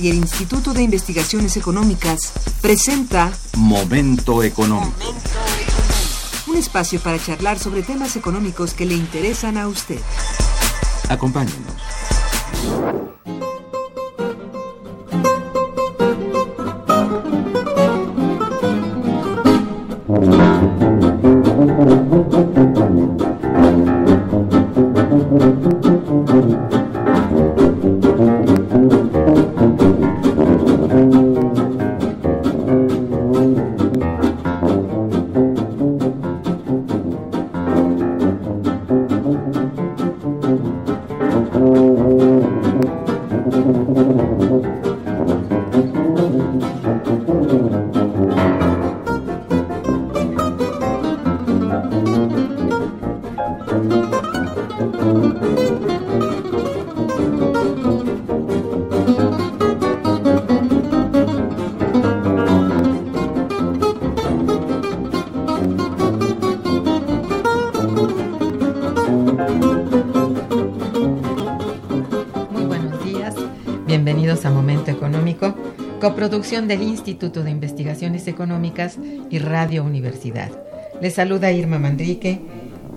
y el Instituto de Investigaciones Económicas presenta Momento económico. Un espacio para charlar sobre temas económicos que le interesan a usted. Acompáñenos. Coproducción del Instituto de Investigaciones Económicas y Radio Universidad. Les saluda Irma Mandrique,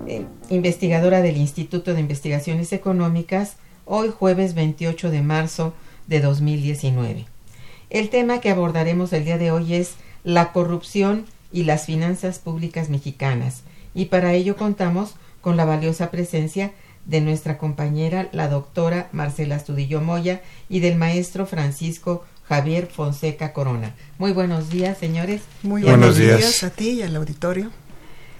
eh, investigadora del Instituto de Investigaciones Económicas, hoy jueves 28 de marzo de 2019. El tema que abordaremos el día de hoy es la corrupción y las finanzas públicas mexicanas, y para ello contamos con la valiosa presencia de nuestra compañera, la doctora Marcela Astudillo Moya, y del maestro Francisco Javier Fonseca Corona. Muy buenos días, señores. Muy buenos días. a ti y al auditorio.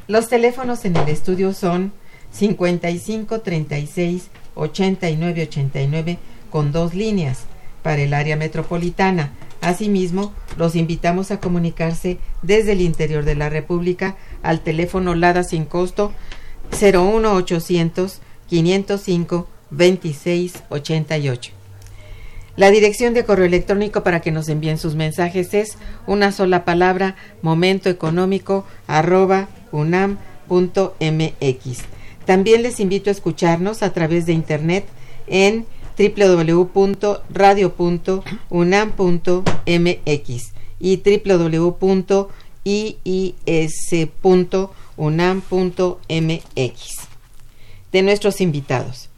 Los teléfonos en el estudio son 55 36 89 89 con dos líneas para el área metropolitana. Asimismo, los invitamos a comunicarse desde el interior de la República al teléfono LADA sin costo 01800 505 2688. La dirección de correo electrónico para que nos envíen sus mensajes es una sola palabra momentoeconómico arroba unam.mx. También les invito a escucharnos a través de internet en www.radio.unam.mx y www.iis.unam.mx. De nuestros invitados.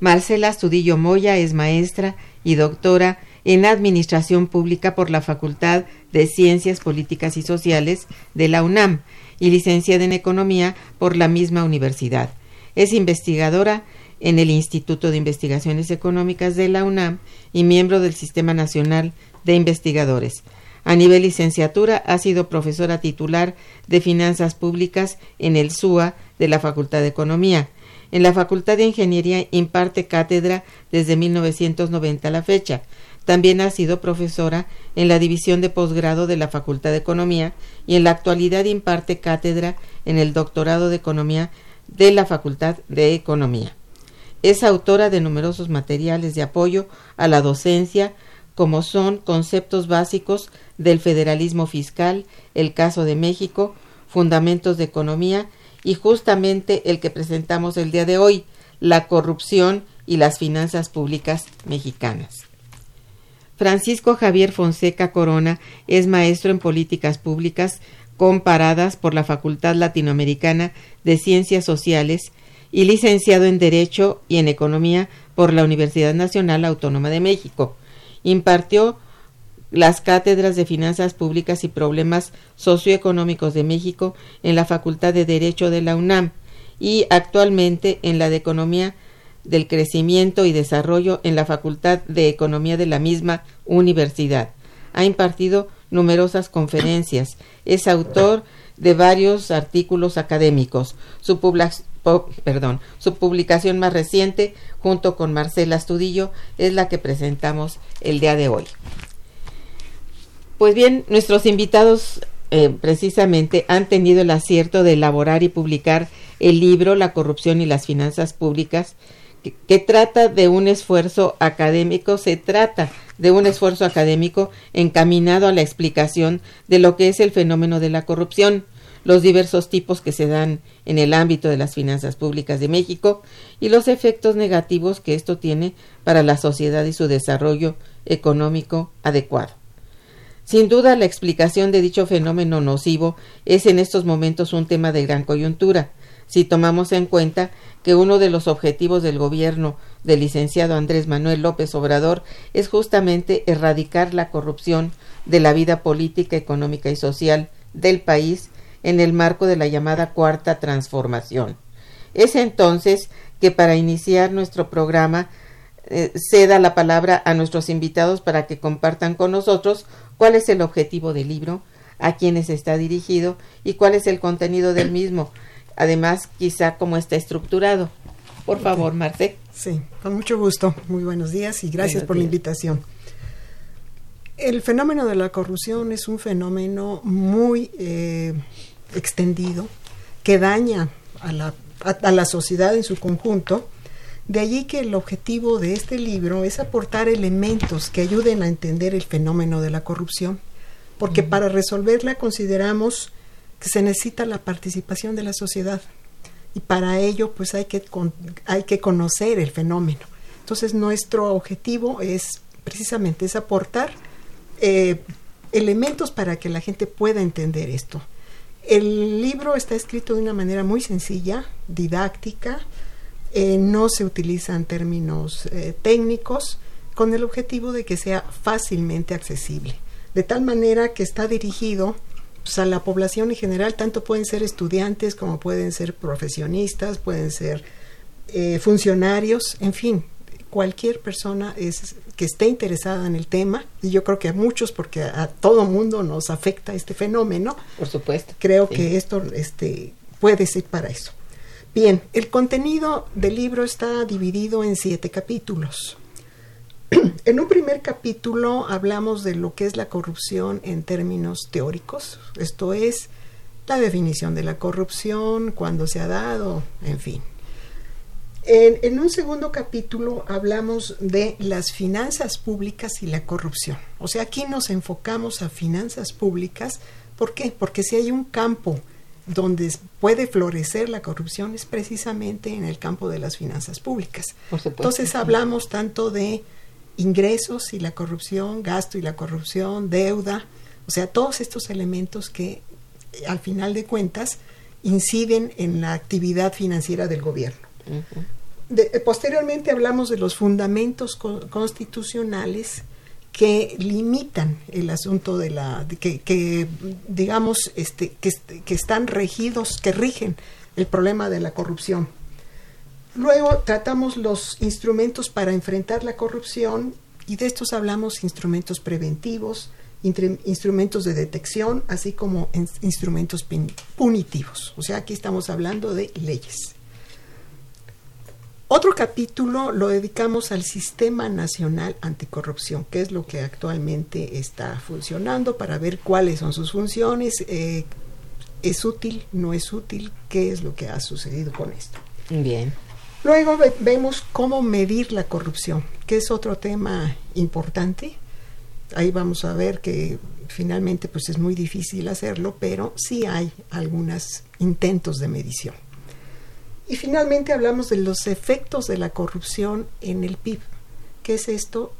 Marcela Studillo Moya es maestra y doctora en Administración Pública por la Facultad de Ciencias Políticas y Sociales de la UNAM y licenciada en Economía por la misma universidad. Es investigadora en el Instituto de Investigaciones Económicas de la UNAM y miembro del Sistema Nacional de Investigadores. A nivel licenciatura ha sido profesora titular de Finanzas Públicas en el SUA de la Facultad de Economía en la Facultad de Ingeniería imparte cátedra desde 1990 a la fecha. También ha sido profesora en la División de Posgrado de la Facultad de Economía y en la actualidad imparte cátedra en el Doctorado de Economía de la Facultad de Economía. Es autora de numerosos materiales de apoyo a la docencia, como son conceptos básicos del federalismo fiscal, el caso de México, fundamentos de economía y justamente el que presentamos el día de hoy, la corrupción y las finanzas públicas mexicanas. Francisco Javier Fonseca Corona es maestro en políticas públicas comparadas por la Facultad Latinoamericana de Ciencias Sociales y licenciado en Derecho y en Economía por la Universidad Nacional Autónoma de México. Impartió las cátedras de Finanzas Públicas y Problemas Socioeconómicos de México en la Facultad de Derecho de la UNAM y actualmente en la de Economía del Crecimiento y Desarrollo en la Facultad de Economía de la misma universidad. Ha impartido numerosas conferencias. Es autor de varios artículos académicos. Su, perdón, su publicación más reciente, junto con Marcela Astudillo, es la que presentamos el día de hoy. Pues bien, nuestros invitados eh, precisamente han tenido el acierto de elaborar y publicar el libro La corrupción y las finanzas públicas, que, trata de un esfuerzo académico, se trata de un esfuerzo académico encaminado a la explicación de lo que es el fenómeno de la corrupción, los diversos tipos que se dan en el ámbito de las finanzas públicas de México y los efectos negativos que esto tiene para la sociedad y su desarrollo económico adecuado. Sin duda, la explicación de dicho fenómeno nocivo es en estos momentos un tema de gran coyuntura, si tomamos en cuenta que uno de los objetivos del gobierno del licenciado Andrés Manuel López Obrador es justamente erradicar la corrupción de la vida política, económica y social del país en el marco de la llamada cuarta transformación. Es entonces que para iniciar nuestro programa eh, ceda la palabra a nuestros invitados para que compartan con nosotros cuál es el objetivo del libro, a quiénes está dirigido y cuál es el contenido del mismo, además quizá cómo está estructurado. Por favor, Marte. Sí, con mucho gusto. Muy buenos días y gracias por la invitación. El fenómeno de la corrupción es un fenómeno muy eh, extendido que daña a la, a la sociedad en su conjunto. De allí que el objetivo de este libro es aportar elementos que ayuden a entender el fenómeno de la corrupción, porque para resolverla consideramos se necesita la participación de la sociedad y para ello pues hay que, hay que conocer el fenómeno. Entonces nuestro objetivo es precisamente es aportar eh, elementos para que la gente pueda entender esto. El libro está escrito de una manera muy sencilla, didáctica, eh, no se utilizan términos eh, técnicos, con el objetivo de que sea fácilmente accesible, de tal manera que está dirigido pues, a la población en general, tanto pueden ser estudiantes como pueden ser profesionistas, pueden ser eh, funcionarios, en fin, cualquier persona es, que esté interesada en el tema, y yo creo que a muchos, porque a, todo mundo nos afecta este fenómeno. Por supuesto. Creo que esto este, puede ser para eso. Bien, el contenido del libro está dividido en siete capítulos. En un primer capítulo hablamos de lo que es la corrupción en términos teóricos, esto es la definición de la corrupción, cuándo se ha dado, en fin. En, un segundo capítulo hablamos de las finanzas públicas y la corrupción. O sea, aquí nos enfocamos a finanzas públicas. ¿Por qué? Porque si hay un campo donde puede florecer la corrupción es precisamente en el campo de las finanzas públicas. Entonces hablamos tanto de ingresos y la corrupción, gasto y la corrupción, deuda, o sea, todos estos elementos que eh, al final de cuentas inciden en la actividad financiera del gobierno. Eh, posteriormente hablamos de los fundamentos constitucionales que limitan el asunto de la que, digamos este, que, que están regidos que rigen el problema de la corrupción Luego tratamos los instrumentos para enfrentar la corrupción y de estos hablamos instrumentos preventivos, instrumentos de detección, así como instrumentos punitivos. O sea, aquí estamos hablando de leyes. Otro capítulo lo dedicamos al Sistema Nacional Anticorrupción, que es lo que actualmente está funcionando para ver cuáles son sus funciones, eh, es útil, no es útil, qué es lo que ha sucedido con esto. Bien. Luego vemos cómo medir la corrupción, que es otro tema importante. Ahí vamos a ver que finalmente pues es muy difícil hacerlo, pero sí hay algunos intentos de medición. Y finalmente hablamos de los efectos de la corrupción en el PIB. ¿Qué es esto?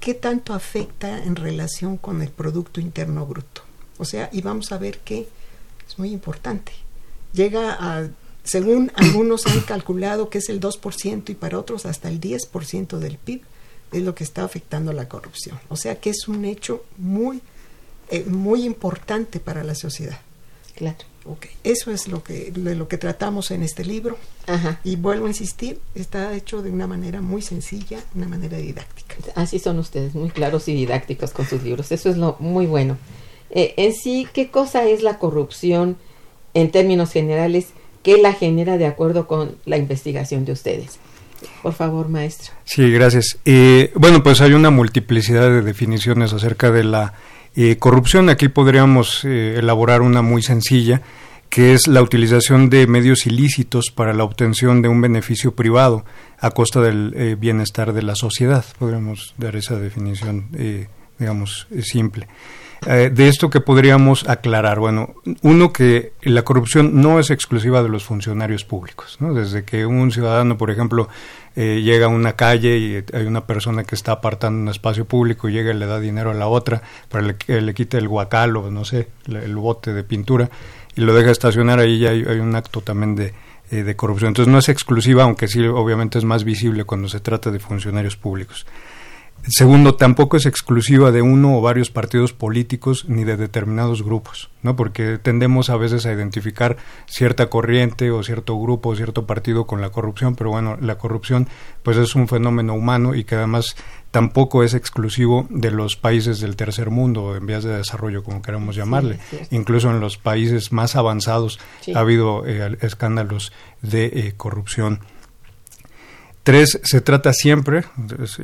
¿Qué tanto afecta en relación con el Producto Interno Bruto? O sea, y vamos a ver que es muy importante. Llega a según algunos han calculado que es el 2% y para otros hasta el 10% del PIB es lo que está afectando la corrupción. O sea que es un hecho muy, eh, muy importante para la sociedad. Claro. Okay. Eso es lo que, de lo que tratamos en este libro. Y vuelvo a insistir, está hecho de una manera muy sencilla, una manera didáctica. Así son ustedes, muy claros y didácticos con sus libros. Eso es lo muy bueno. Eh, en sí, ¿qué cosa es la corrupción en términos generales? ¿Qué la genera de acuerdo con la investigación de ustedes. Por favor, maestro. Sí, gracias. bueno, pues hay una multiplicidad de definiciones acerca de la Eh, corrupción, aquí podríamos eh, elaborar una muy sencilla, que es la utilización de medios ilícitos para la obtención de un beneficio privado a costa del eh, bienestar de la sociedad. Podríamos dar esa definición, digamos, simple. Eh, de esto que podríamos aclarar, bueno, uno que la corrupción no es exclusiva de los funcionarios públicos, ¿no? Desde que un ciudadano, por ejemplo, eh, llega a una calle y hay una persona que está apartando un espacio público y llega y le da dinero a la otra para que le, quite el guacal o no sé, el bote de pintura y lo deja estacionar, ahí ya hay, un acto también de, eh, de corrupción. Entonces no es exclusiva, aunque sí obviamente es más visible cuando se trata de funcionarios públicos. Segundo, tampoco es exclusiva de uno o varios partidos políticos ni de determinados grupos, ¿no? Porque tendemos a veces a identificar cierta corriente o cierto grupo o cierto partido con la corrupción, pero bueno, la corrupción pues es un fenómeno humano y que además tampoco es exclusivo de los países del tercer mundo o en vías de desarrollo, como queramos llamarle. Incluso en los países más avanzados ha habido eh, escándalos de eh, corrupción. Tres, se trata siempre,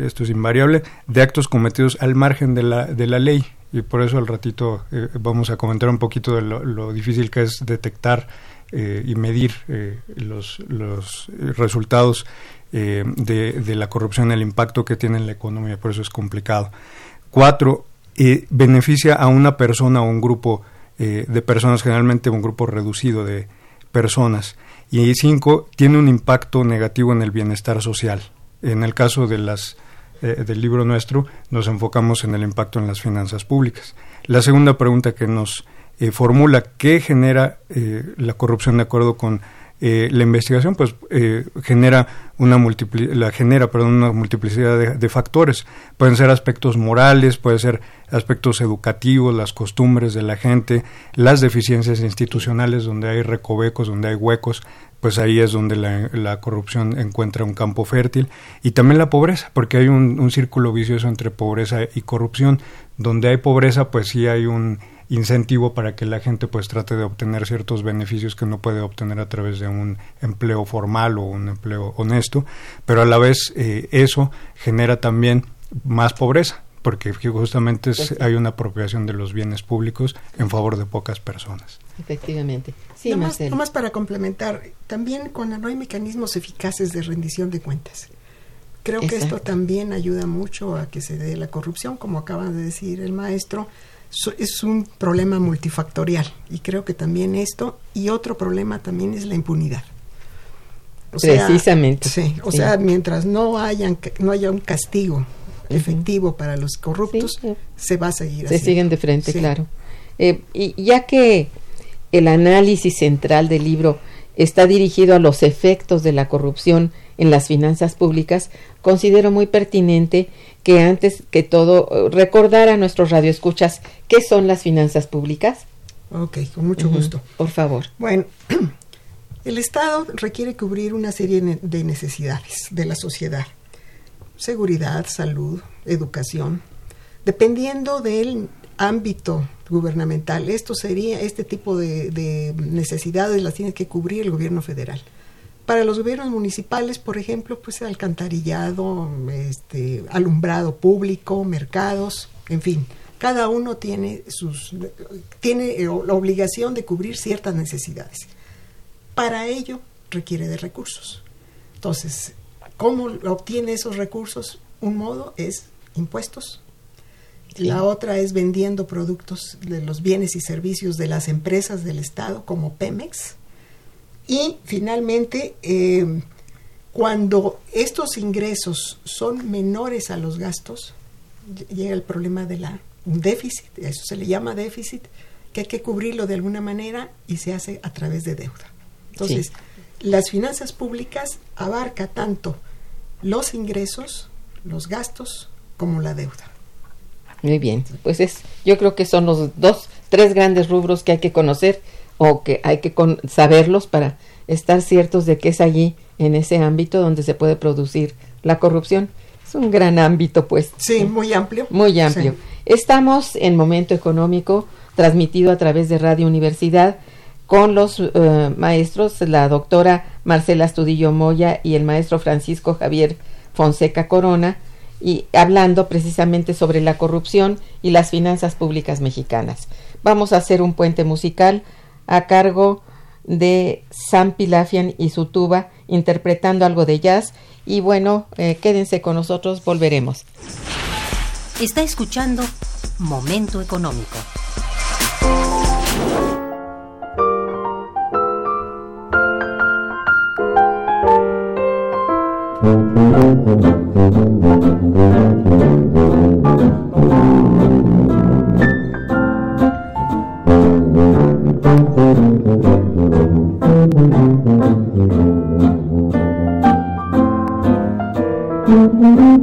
esto es invariable, de actos cometidos al margen de la, de la ley. Y por eso al ratito eh, vamos a comentar un poquito de lo, difícil que es detectar eh, y medir eh, los, los, resultados de, de, la corrupción, el impacto que tiene en la economía. Por eso es complicado. Cuatro, beneficia a una persona o un grupo de personas, generalmente un grupo reducido de personas y cinco, tiene un impacto negativo en el bienestar social. En el caso de las, eh, del libro nuestro, nos enfocamos en el impacto en las finanzas públicas. La segunda pregunta que nos eh, formula, ¿qué genera eh, la corrupción de acuerdo con eh, la investigación pues eh, genera una la genera perdón una multiplicidad de, factores. Pueden ser aspectos morales pueden ser aspectos educativos las costumbres de la gente las deficiencias institucionales donde hay recovecos donde hay huecos pues ahí es donde la, corrupción encuentra un campo fértil. Y también la pobreza porque hay un, un círculo vicioso entre pobreza y corrupción. Donde hay pobreza pues sí hay un incentivo para que la gente pues trate de obtener ciertos beneficios que no puede obtener a través de un empleo formal o un empleo honesto, pero a la vez eh, eso genera también más pobreza, porque justamente pues hay una apropiación de los bienes públicos en favor de pocas personas. Efectivamente. Sí, nomás, para complementar, también cuando no hay mecanismos eficaces de rendición de cuentas. Creo que esto también ayuda mucho a que se dé la corrupción, como acaba de decir el maestro es un problema multifactorial y creo que también esto y otro problema también es la impunidad. Precisamente. sí, o sea, mientras no hayan no haya un castigo efectivo para los corruptos, se va a seguir. Se siguen de frente, claro. Eh, y ya que el análisis central del libro está dirigido a los efectos de la corrupción en las finanzas públicas, considero muy pertinente que antes que todo eh, recordar a nuestros radioescuchas qué son las finanzas públicas. Ok, con mucho gusto. Por favor. Bueno, el Estado requiere cubrir una serie de necesidades de la sociedad. Seguridad, salud, educación. Dependiendo del ámbito gubernamental, esto sería, este tipo de, de necesidades las tiene que cubrir el gobierno federal. Para los gobiernos municipales, por ejemplo, pues alcantarillado, este, alumbrado público, mercados, en fin, cada uno tiene sus tiene eh, la obligación de cubrir ciertas necesidades. Para ello requiere de recursos. Entonces, ¿cómo obtiene esos recursos? Un modo es impuestos. La otra es vendiendo productos de los bienes y servicios de las empresas del Estado como Pemex y finalmente, eh, cuando estos ingresos son menores a los gastos, llega el problema de la un déficit, eso se le llama déficit, que hay que cubrirlo de alguna manera y se hace a través de deuda. Entonces, las finanzas públicas abarca tanto los ingresos, los gastos, como la deuda. Muy bien, pues es, yo creo que son los dos, tres grandes rubros que hay que conocer o que hay que saberlos para estar ciertos de que es allí, en ese ámbito, donde se puede producir la corrupción. Es un gran ámbito, pues. Sí, muy amplio. Muy amplio. Estamos en Momento Económico, transmitido a través de Radio Universidad, con los eh, maestros, la doctora Marcela Estudillo Moya y el maestro Francisco Javier Fonseca Corona, y hablando precisamente sobre la corrupción y las finanzas públicas mexicanas. Vamos a hacer un puente musical a cargo de Sam Pilafian y su tuba interpretando algo de jazz y bueno, eh, quédense con nosotros, volveremos. Está escuchando Momento Económico.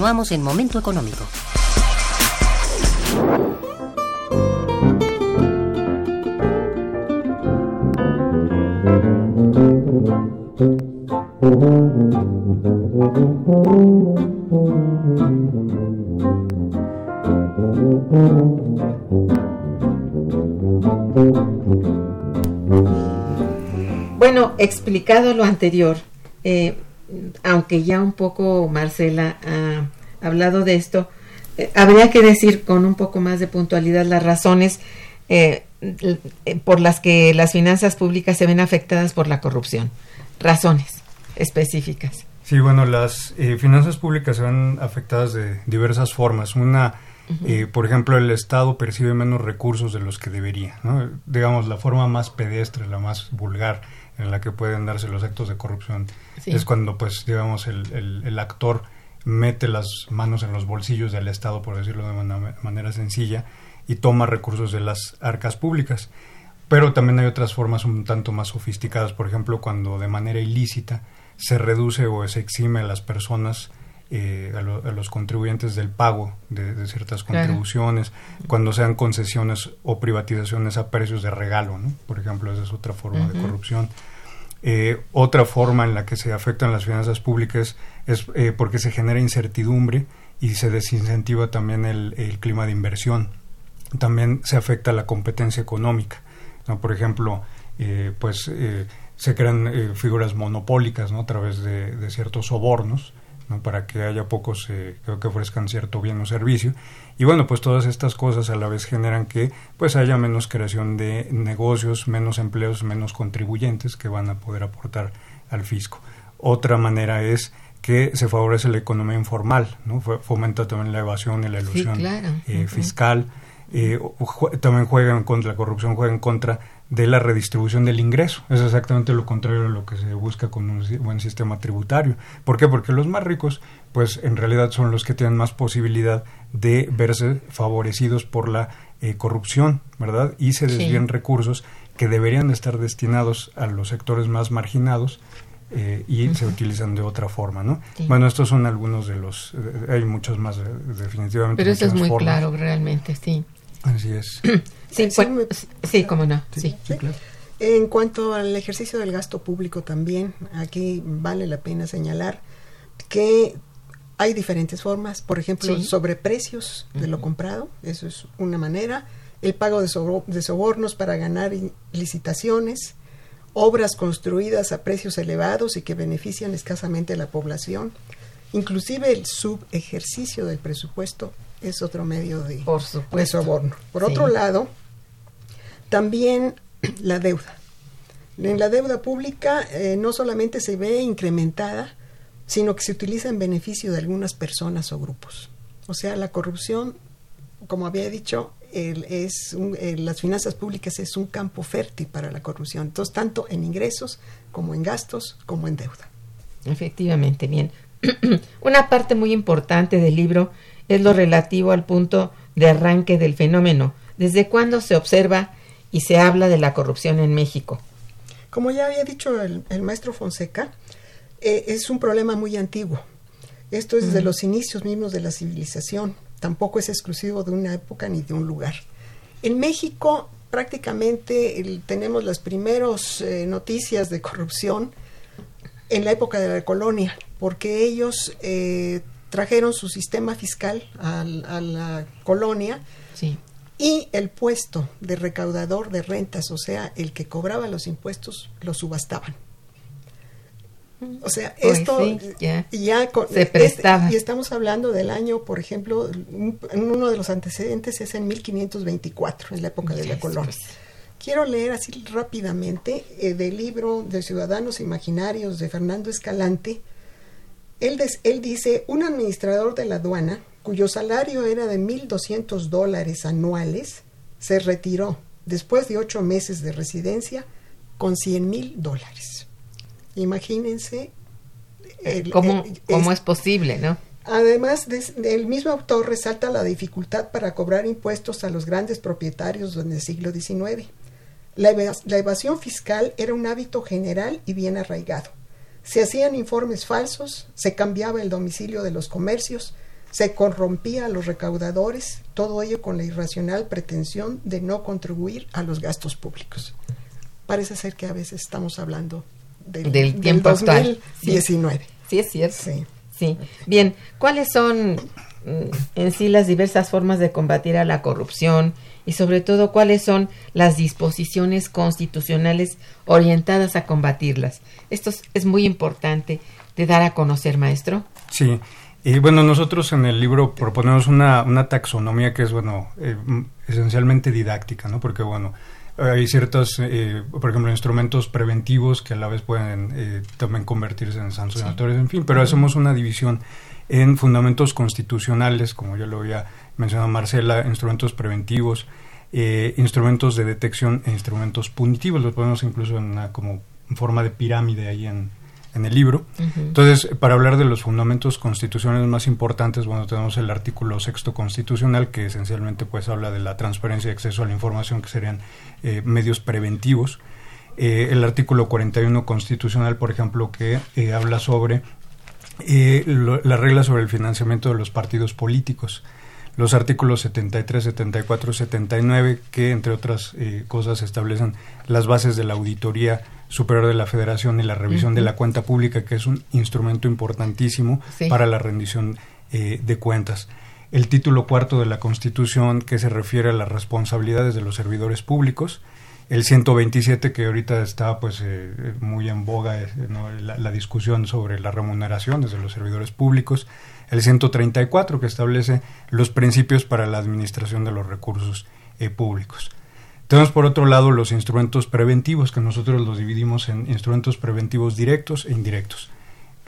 Continuamos en Momento Económico. Bueno, explicado lo anterior, eh, aunque ya un poco Marcela hablado de esto, eh, habría que decir con un poco más de puntualidad las razones eh, por las que las finanzas públicas se ven afectadas por la corrupción. Razones específicas. Sí, bueno, las eh, finanzas públicas se ven afectadas de diversas formas. Una, por ejemplo, el Estado percibe menos recursos de los que debería. ¿no? Digamos, la forma más pedestre, la más vulgar en la que pueden darse los actos de corrupción es cuando, pues, digamos, el, el, actor mete las manos en los bolsillos del Estado, por decirlo de una manera sencilla, y toma recursos de las arcas públicas. Pero también hay otras formas un tanto más sofisticadas, por ejemplo, cuando de manera ilícita se reduce o se exime a las personas, eh, a, los contribuyentes del pago de, ciertas contribuciones, cuando sean concesiones o privatizaciones a precios de regalo, ¿no? Por ejemplo, esa es otra forma de corrupción. Eh, otra forma en la que se afectan las finanzas públicas es eh, porque se genera incertidumbre y se desincentiva también el, clima de inversión. También se afecta la competencia económica. Por ejemplo, eh, pues se crean figuras monopólicas ¿no? a través de ciertos sobornos para que haya pocos eh, que ofrezcan cierto bien o servicio. Y bueno, pues todas estas cosas a la vez generan que pues haya menos creación de negocios, menos empleos, menos contribuyentes que van a poder aportar al fisco. Otra manera es que se favorece la economía informal, ¿no? fomenta también la evasión y la ilusión eh, fiscal, eh, también juegan contra la corrupción, juega en contra de la redistribución del ingreso. Es exactamente lo contrario a lo que se busca con un buen sistema tributario. ¿Por qué? Porque los más ricos, pues en realidad son los que tienen más posibilidad de verse favorecidos por la eh, corrupción, ¿verdad? Y se desvían recursos que deberían estar destinados a los sectores más marginados eh, y se utilizan de otra forma, ¿no? Sí. Bueno, estos son algunos de los, eh, hay muchos más eh, definitivamente. Pero eso es muy formas. claro, realmente, sí. Así es. Sí, Sí, pues, sí, cómo no, sí. Sí. En cuanto al ejercicio del gasto público también, aquí vale la pena señalar que hay diferentes formas, por ejemplo, Sí. sobreprecios de lo comprado, eso es una manera, el pago de, de sobornos para ganar licitaciones, obras construidas a precios elevados y que benefician escasamente a la población, inclusive el subejercicio del presupuesto es otro medio de, Por de soborno. Por Sí. otro lado, también la deuda. En la deuda pública eh, no solamente se ve incrementada, sino que se utiliza en beneficio de algunas personas o grupos. O sea, la corrupción, como había dicho, el- es un- las finanzas públicas es un campo fértil para la corrupción. Entonces, tanto en ingresos como en gastos como en deuda. Efectivamente, bien. Una parte muy importante del libro es lo relativo al punto de arranque del fenómeno. ¿Desde cuándo se observa y se habla de la corrupción en México? Como ya había dicho el, el maestro Fonseca, eh, es un problema muy antiguo. Esto es desde los inicios mismos de la civilización. Tampoco es exclusivo de una época ni de un lugar. En México prácticamente el- tenemos las primeras eh, noticias de corrupción en la época de la colonia, porque ellos eh, trajeron su sistema fiscal al- a la colonia Sí. y el puesto de recaudador de rentas, o sea, el que cobraba los impuestos, lo subastaban. O sea, Pues esto sí, ya. ya con- Se este- prestaba. y estamos hablando del año, por ejemplo, un- uno de los antecedentes es en 1524, en la época de la colonia. pues. Quiero leer así rápidamente eh, del libro de Ciudadanos Imaginarios de Fernando Escalante. Él, des- él dice, un administrador de la aduana, cuyo salario era de 1.200 dólares anuales, se retiró después de ocho meses de residencia con 100 mil dólares. Imagínense. el- ¿Cómo, el- cómo es- posible, no? Además, des- el mismo autor resalta la dificultad para cobrar impuestos a los grandes propietarios en el siglo XIX. La evasión fiscal era un hábito general y bien arraigado. Se hacían informes falsos, se cambiaba el domicilio de los comercios, se corrompía a los recaudadores, todo ello con la irracional pretensión de no contribuir a los gastos públicos. Parece ser que a veces estamos hablando del, Del tiempo actual. 2019. Sí, es cierto. Sí. Sí. Bien, ¿cuáles son mm, en sí las diversas formas de combatir a la corrupción y sobre todo cuáles son las disposiciones constitucionales orientadas a combatirlas? Esto es- muy importante de dar a conocer, maestro. Sí. Y bueno, nosotros en el libro proponemos una, una taxonomía que es, bueno, eh, esencialmente didáctica, ¿no? Porque, bueno, hay ciertos, eh, por ejemplo, instrumentos preventivos que a la vez pueden eh, también convertirse en sancionatorios, en fin, pero hacemos una división en fundamentos constitucionales, como ya lo había mencionado Marcela, instrumentos preventivos, eh, instrumentos de detección e instrumentos punitivos, los ponemos incluso en una como forma de pirámide ahí en, en el libro. Entonces, para hablar de los fundamentos constitucionales más importantes, bueno, tenemos el artículo sexto constitucional que esencialmente pues habla de la transparencia y acceso a la información que serían eh, medios preventivos. Eh, el artículo 41 constitucional, por ejemplo, que eh, habla sobre las reglas sobre el financiamiento de los partidos políticos. Los artículos 73, 74, 79, que entre otras eh, cosas establecen las bases de la auditoría superior de la federación y la revisión de la cuenta pública, que es un instrumento importantísimo Sí. para la rendición eh, de cuentas. El título cuarto de la Constitución, que se refiere a las responsabilidades de los servidores públicos, el 127 que ahorita está pues eh, muy en boga eh, ¿no? la, la discusión sobre las remuneraciones de los servidores públicos el 134 que establece los principios para la administración de los recursos eh, públicos tenemos por otro lado los instrumentos preventivos que nosotros los dividimos en instrumentos preventivos directos e indirectos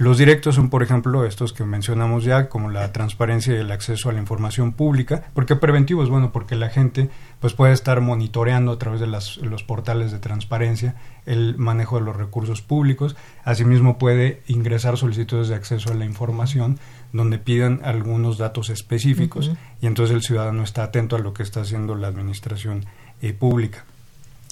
los directos son, por ejemplo, estos que mencionamos ya, como la transparencia y el acceso a la información pública. ¿Por qué preventivos? Bueno, porque la gente pues puede estar monitoreando a través de las, los portales de transparencia el manejo de los recursos públicos. Asimismo, puede ingresar solicitudes de acceso a la información donde pidan algunos datos específicos y entonces el ciudadano está atento a lo que está haciendo la administración eh, pública.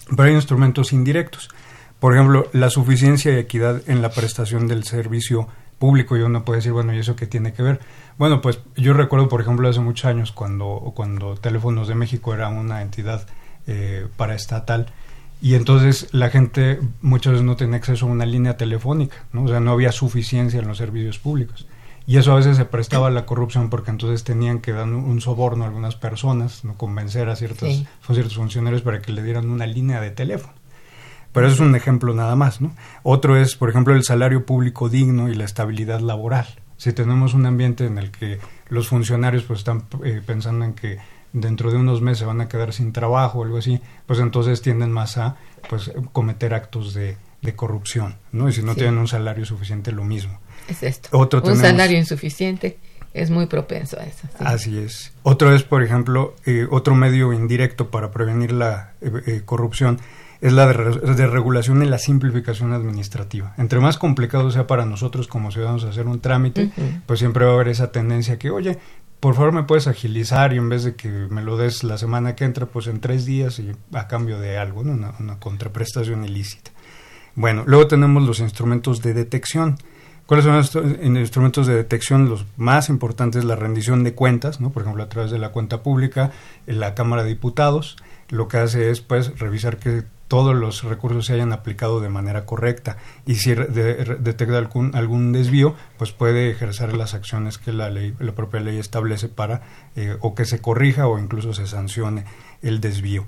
Pero hay instrumentos indirectos. Por ejemplo, la suficiencia y equidad en la prestación del servicio público. Y uno puede decir, bueno, ¿y eso qué tiene que ver? Bueno, pues yo recuerdo, por ejemplo, hace muchos años cuando, cuando Teléfonos de México era una entidad eh, paraestatal y entonces la gente muchas veces no tenía acceso a una línea telefónica, ¿no? O sea, no había suficiencia en los servicios públicos. Y eso a veces se prestaba a la corrupción porque entonces tenían que dar un soborno a algunas personas, no convencer a ciertos, ciertos funcionarios para que le dieran una línea de teléfono. Pero eso es un ejemplo nada más, ¿no? Otro es, por ejemplo, el salario público digno y la estabilidad laboral. Si tenemos un ambiente en el que los funcionarios pues están eh, pensando en que dentro de unos meses se van a quedar sin trabajo o algo así, pues entonces tienden más a pues cometer actos de, corrupción, ¿no? Y si no tienen un salario suficiente, lo mismo. Es esto. un salario insuficiente es muy propenso a eso. Así es. Otro es, por ejemplo, eh, otro medio indirecto para prevenir la eh, corrupción es la de, regulación y la simplificación administrativa. Entre más complicado sea para nosotros como ciudadanos hacer un trámite, pues siempre va a haber esa tendencia que, oye, por favor me puedes agilizar y en vez de que me lo des la semana que entra, pues en tres días y a cambio de algo, una, una contraprestación ilícita. Bueno, luego tenemos los instrumentos de detección. ¿Cuáles son los instrumentos de detección? Los más importantes, la rendición de cuentas, ¿no? por ejemplo, a través de la cuenta pública, en la Cámara de Diputados, lo que hace es pues revisar que todos los recursos se hayan aplicado de manera correcta y si detecta algún, algún desvío, pues puede ejercer las acciones que la ley, la propia ley establece para eh, o que se corrija o incluso se sancione el desvío.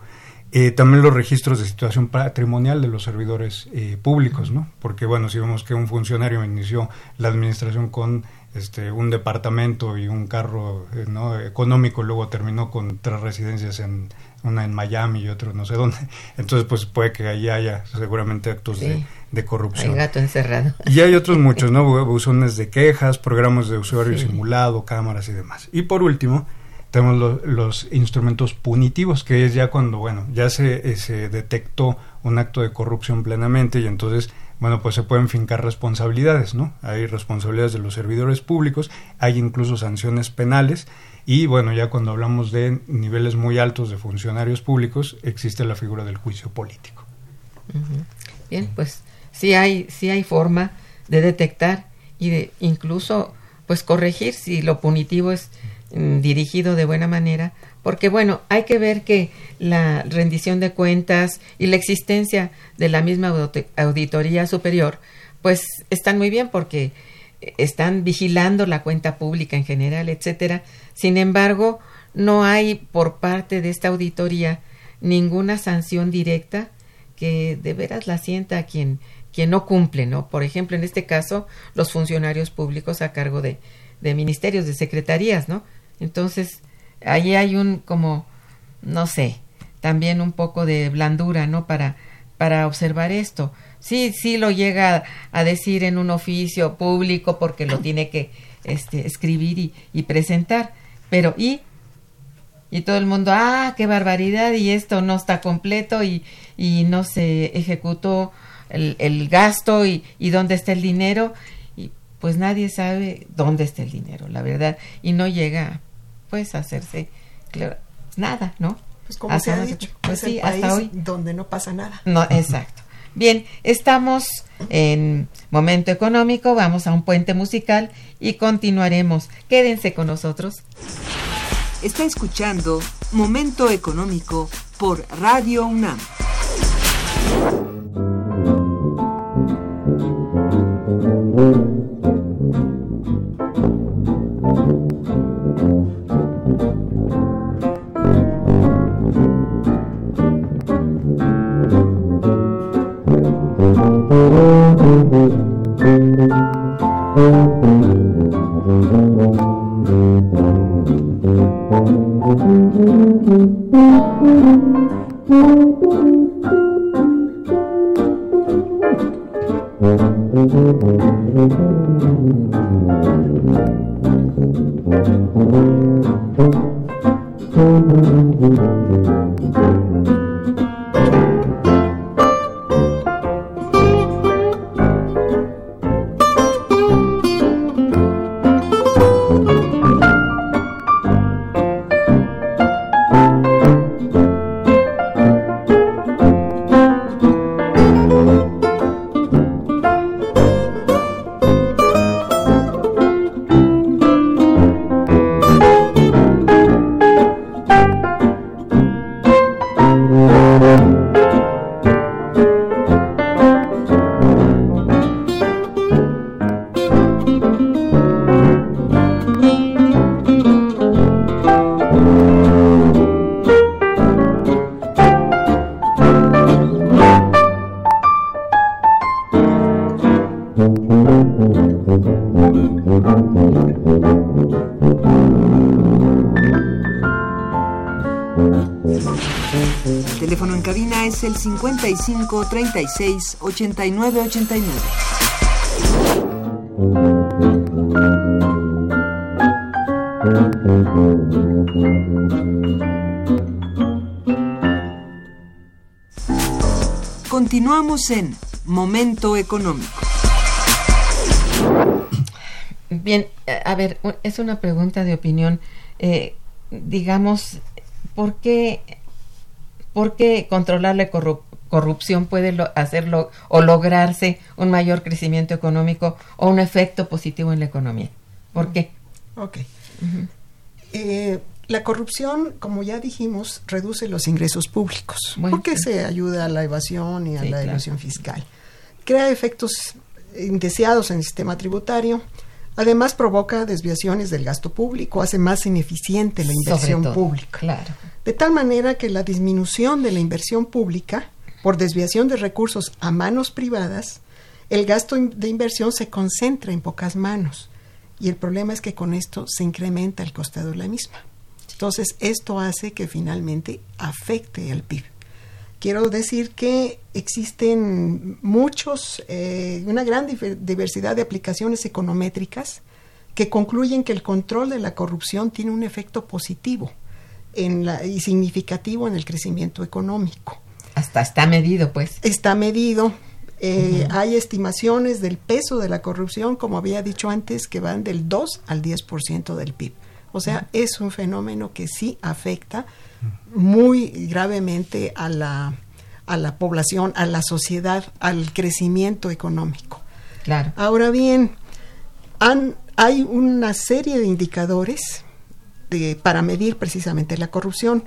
Eh, también los registros de situación patrimonial de los servidores eh, públicos, ¿no? Porque bueno, si vemos que un funcionario inició la administración con este un departamento y un carro ¿no? económico, luego terminó con tres residencias en una en Miami y otro no sé dónde. Entonces, pues puede que ahí haya seguramente actos de, corrupción. Hay gato encerrado. Y hay otros muchos, ¿no? Buzones de quejas, programas de usuario simulado, cámaras y demás. Y por último, tenemos los instrumentos punitivos, que es ya cuando, bueno, ya se, eh, se detectó un acto de corrupción plenamente y entonces bueno, pues se pueden fincar responsabilidades, ¿no? Hay responsabilidades de los servidores públicos, hay incluso sanciones penales y bueno, ya cuando hablamos de niveles muy altos de funcionarios públicos, existe la figura del juicio político. Bien, pues sí hay, sí hay forma de detectar y de incluso pues corregir si lo punitivo es dirigido de buena manera, porque bueno, hay que ver que la rendición de cuentas y la existencia de la misma auditoría superior pues están muy bien porque están vigilando la cuenta pública en general, etcétera. Sin embargo, no hay por parte de esta auditoría ninguna sanción directa que de veras la sienta quien quien no cumple, ¿no? Por ejemplo, en este caso, los funcionarios públicos a cargo de, de ministerios, de secretarías, ¿no? Entonces, ahí hay un como, no sé, también un poco de blandura, ¿no? Para, para observar esto sí, sí lo llega a decir en un oficio público porque lo tiene que este, escribir y, presentar. Pero ¿y? Y todo el mundo, ah, qué barbaridad, y esto no está completo y, y no se ejecutó el, el gasto y, y dónde está el dinero. Y pues nadie sabe dónde está el dinero, la verdad. Y no llega, pues hacerse nada, ¿no? Pues como se ha dicho, pues sí, hasta hoy donde no pasa nada. No, exacto. Bien, estamos en momento económico, vamos a un puente musical y continuaremos. Quédense con nosotros. Está escuchando Momento Económico por Radio UNAM. 55 36 89 89. Continuamos en Momento Económico. Bien, a ver, es una pregunta de opinión. Eh, digamos, ¿por qué, por qué controlar la corrupción puede hacerlo o lograrse un mayor crecimiento económico o un efecto positivo en la economía? ¿Por qué? Ok. eh, la corrupción, como ya dijimos, reduce los ingresos públicos Bueno, porque sí. se ayuda a la evasión y a Sí, la claro. evasión fiscal. Crea efectos indeseados en el sistema tributario. Además, provoca desviaciones del gasto público, hace más ineficiente la inversión todo, pública. Claro. De tal manera que la disminución de la inversión pública por desviación de recursos a manos privadas, el gasto de inversión se concentra en pocas manos. Y el problema es que con esto se incrementa el costo de la misma. Entonces, esto hace que finalmente afecte al PIB. Quiero decir que existen muchos, eh, una gran diversidad de aplicaciones econométricas que concluyen que el control de la corrupción tiene un efecto positivo en la, y significativo en el crecimiento económico. Hasta está medido, pues. Está medido, eh, hay estimaciones del peso de la corrupción, como había dicho antes, que van del 2 al 10% del PIB. O sea, es un fenómeno que sí afecta muy gravemente a la, a la población, a la sociedad, al crecimiento económico. Claro. Ahora bien, han- hay una serie de indicadores de- para medir precisamente la corrupción.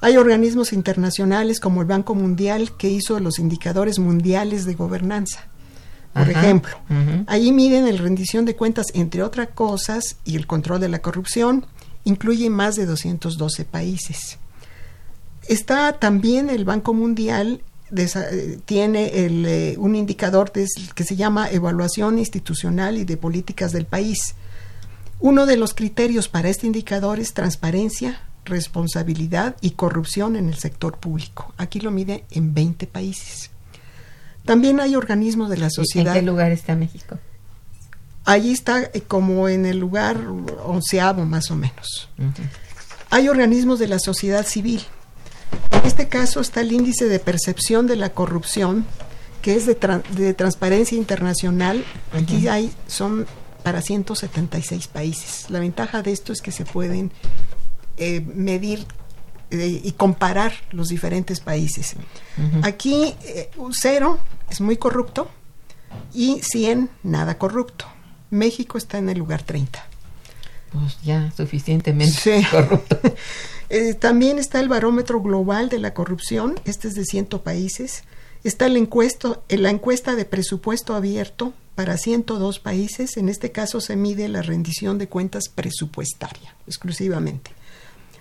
Hay organismos internacionales como el Banco Mundial que hizo los indicadores mundiales de gobernanza. Por Ajá, ejemplo, allí miden la rendición de cuentas, entre otras cosas, y el control de la corrupción. Incluye más de 212 países. Está también el Banco Mundial, eh, tiene el, eh, un indicador que se llama Evaluación Institucional y de Políticas del País. Uno de los criterios para este indicador es transparencia, responsabilidad y corrupción en el sector público. Aquí lo mide en 20 países. También hay organismos de la ¿En sociedad. qué lugar está México? Allí está eh, como en el lugar onceavo más o menos. Hay organismos de la sociedad civil. En este caso está el índice de percepción de la corrupción, que es de, de transparencia internacional. Aquí hay, son para 176 países. La ventaja de esto es que se pueden eh, medir eh, y comparar los diferentes países. Aquí eh, cero es muy corrupto y 100 nada corrupto. México está en el lugar 30. Pues ya suficientemente Sí. corrupto. Eh, también está el barómetro global de la corrupción, este es de 100 países. Está el encuesto, la encuesta de presupuesto abierto para 102 países. En este caso se mide la rendición de cuentas presupuestaria exclusivamente.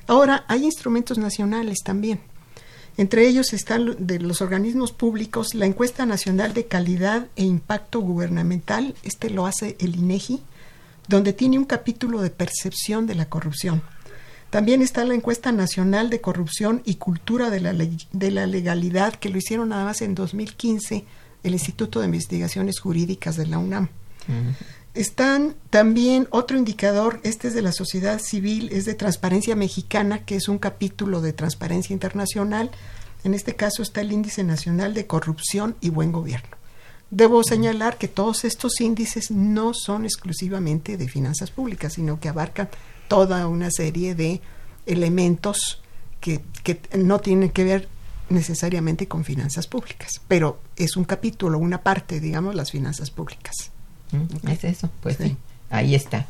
Ahora, hay instrumentos nacionales también. Entre ellos están de los organismos públicos la encuesta nacional de calidad e impacto gubernamental, este lo hace el INEGI, donde tiene un capítulo de percepción de la corrupción. También está la encuesta nacional de corrupción y cultura de la, de la legalidad, que lo hicieron nada más en 2015 el Instituto de Investigaciones Jurídicas de la UNAM. Están también otro indicador, este es de la sociedad civil, es de Transparencia Mexicana, que es un capítulo de Transparencia Internacional. En este caso está el Índice Nacional de Corrupción y Buen Gobierno. Debo señalar que todos estos índices no son exclusivamente de finanzas públicas, sino que abarcan toda una serie de elementos que, que no tienen que ver necesariamente con finanzas públicas, pero es un capítulo, una parte, digamos, las finanzas públicas. Es eso, pues sí. Sí. Ahí está.